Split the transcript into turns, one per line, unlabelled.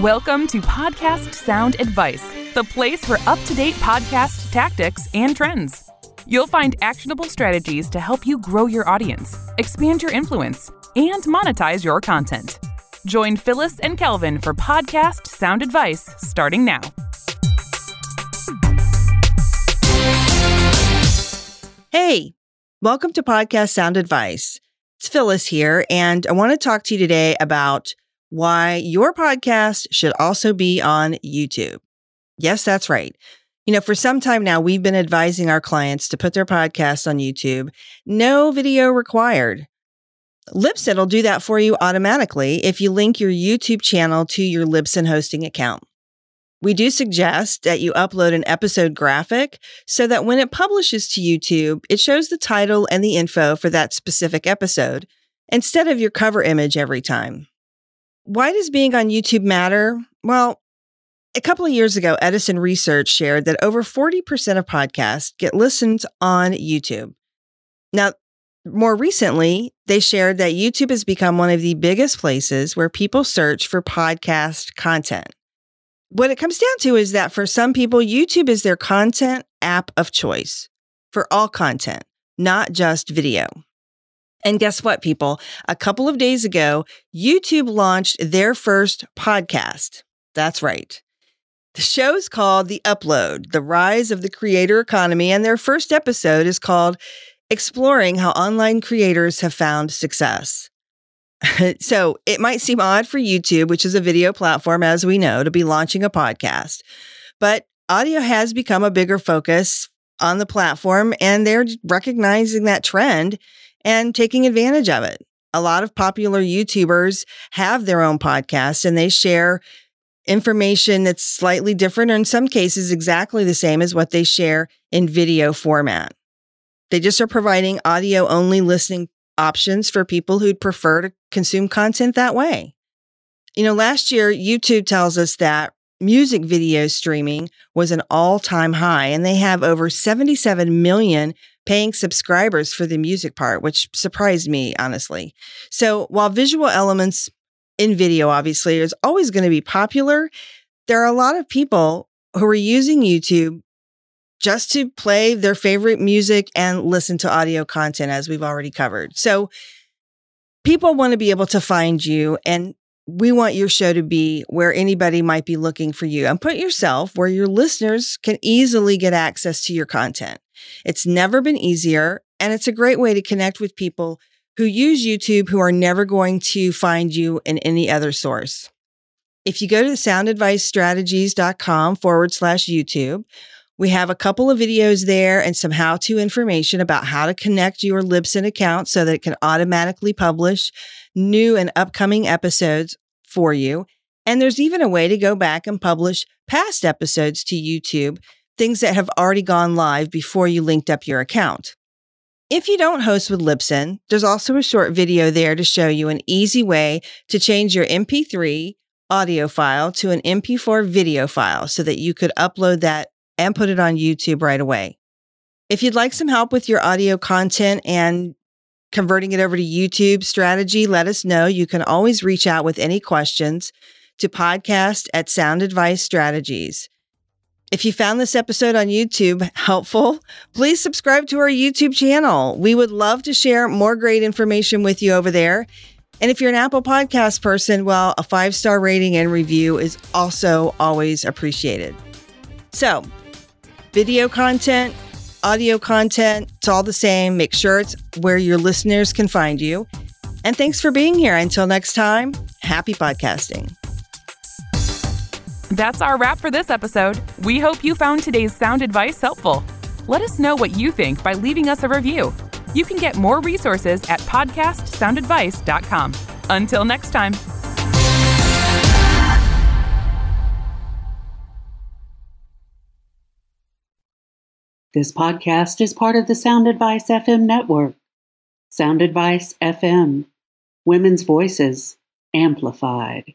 Welcome to Podcast Sound Advice, the place for up to date podcast tactics and trends. You'll find actionable strategies to help you grow your audience, expand your influence, and monetize your content. Join Phyllis and Kelvin for Podcast Sound Advice starting now.
Hey, welcome to Podcast Sound Advice. It's Phyllis here, and I want to talk to you today about why your podcast should also be on YouTube. Yes, that's right. You know, for some time now, we've been advising our clients to put their podcast on YouTube. No video required. Libsyn will do that for you automatically if you link your YouTube channel to your Libsyn hosting account. We do suggest that you upload an episode graphic so that when it publishes to YouTube, it shows the title and the info for that specific episode instead of your cover image every time. Why does being on YouTube matter? Well, a couple of years ago, Edison Research shared that over 40% of podcasts get listened on YouTube. Now, more recently, they shared that YouTube has become one of the biggest places where people search for podcast content. What it comes down to is that for some people, YouTube is their content app of choice for all content, not just video. And guess what, people? A couple of days ago, YouTube launched their first podcast. That's right. The show is called The Upload The Rise of the Creator Economy, and their first episode is called Exploring How Online Creators Have Found Success. so it might seem odd for YouTube, which is a video platform, as we know, to be launching a podcast, but audio has become a bigger focus on the platform, and they're recognizing that trend and taking advantage of it. A lot of popular YouTubers have their own podcast and they share information that's slightly different, or in some cases, exactly the same as what they share in video format. They just are providing audio only listening options for people who'd prefer to consume content that way. You know, last year, YouTube tells us that music video streaming was an all time high, and they have over 77 million paying subscribers for the music part, which surprised me, honestly. So while visual elements in video, obviously, is always going to be popular, there are a lot of people who are using YouTube just to play their favorite music and listen to audio content, as we've already covered. So people want to be able to find you and we want your show to be where anybody might be looking for you and put yourself where your listeners can easily get access to your content. It's never been easier, and it's a great way to connect with people who use YouTube who are never going to find you in any other source. If you go to soundadvicestrategies.com forward slash YouTube, we have a couple of videos there and some how to information about how to connect your Libsyn account so that it can automatically publish new and upcoming episodes for you. And there's even a way to go back and publish past episodes to YouTube things that have already gone live before you linked up your account. If you don't host with Libsyn, there's also a short video there to show you an easy way to change your MP3 audio file to an MP4 video file so that you could upload that and put it on YouTube right away. If you'd like some help with your audio content and converting it over to YouTube strategy, let us know. You can always reach out with any questions to podcast at Sound Advice Strategies. If you found this episode on YouTube helpful, please subscribe to our YouTube channel. We would love to share more great information with you over there. And if you're an Apple Podcast person, well, a five star rating and review is also always appreciated. So, video content, audio content, it's all the same. Make sure it's where your listeners can find you. And thanks for being here. Until next time, happy podcasting.
That's our wrap for this episode. We hope you found today's sound advice helpful. Let us know what you think by leaving us a review. You can get more resources at podcastsoundadvice.com. Until next time.
This podcast is part of the Sound Advice FM network. Sound Advice FM, women's voices amplified.